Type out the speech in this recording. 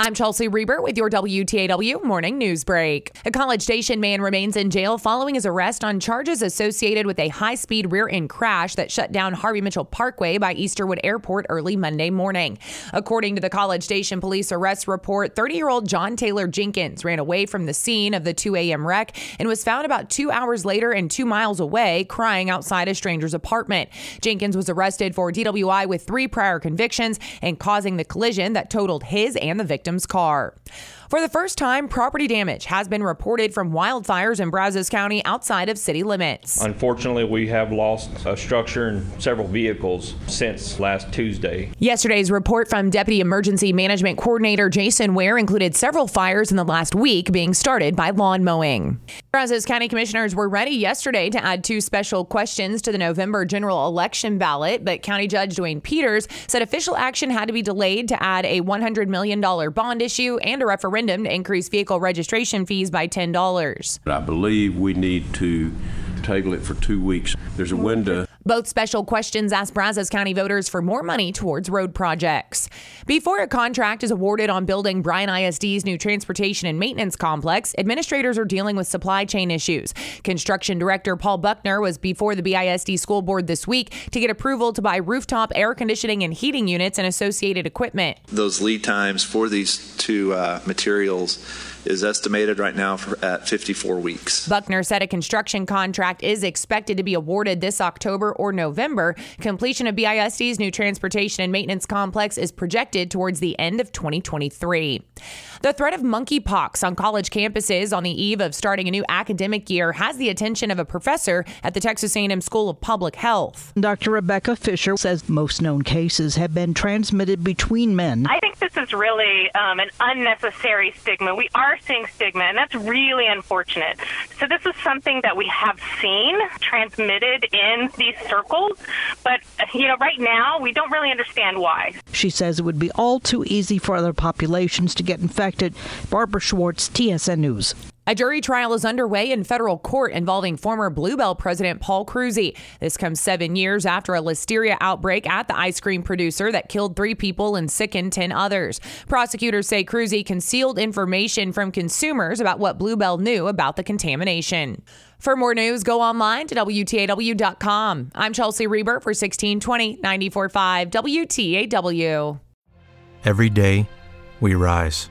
I'm Chelsea Reber with your WTAW morning news break. A College Station man remains in jail following his arrest on charges associated with a high speed rear end crash that shut down Harvey Mitchell Parkway by Easterwood Airport early Monday morning. According to the College Station police arrest report, 30 year old John Taylor Jenkins ran away from the scene of the 2 a.m. wreck and was found about two hours later and two miles away crying outside a stranger's apartment. Jenkins was arrested for DWI with three prior convictions and causing the collision that totaled his and the victim victim's car. For the first time, property damage has been reported from wildfires in Brazos County outside of city limits. Unfortunately, we have lost a structure and several vehicles since last Tuesday. Yesterday's report from Deputy Emergency Management Coordinator Jason Ware included several fires in the last week being started by lawn mowing. Brazos County commissioners were ready yesterday to add two special questions to the November general election ballot, but County Judge Duane Peters said official action had to be delayed to add a $100 million bond issue and a referendum referendum to increase vehicle registration fees by $10. I believe we need to table it for two weeks. There's a window. Both special questions ask Brazos County voters for more money towards road projects. Before a contract is awarded on building Bryan ISD's new transportation and maintenance complex, administrators are dealing with supply chain issues. Construction director Paul Buckner was before the BISD school board this week to get approval to buy rooftop air conditioning and heating units and associated equipment. Those lead times for these two uh, materials is estimated right now for, at 54 weeks. Buckner said a construction contract is expected to be awarded this October or November. Completion of BISD's new transportation and maintenance complex is projected towards the end of 2023. The threat of monkeypox on college campuses on the eve of starting a new academic year has the attention of a professor at the Texas A&M School of Public Health. Dr. Rebecca Fischer says most known cases have been transmitted between men. I think this is really um, an unnecessary stigma. We are seeing stigma, and that's really unfortunate. So this is something that we have seen transmitted in these circles, but you know, right now we don't really understand why. She says it would be all too easy for other populations to get infected Barbara Schwartz, TSN News. A jury trial is underway in federal court involving former Blue Bell president Paul Kruse. This comes seven years after a listeria outbreak at the ice cream producer that killed three people and sickened 10 others. Prosecutors say Kruse concealed information from consumers about what Blue Bell knew about the contamination. For more news, go online to WTAW.com. I'm Chelsea Reber for 1620 945 WTAW. Every day, we rise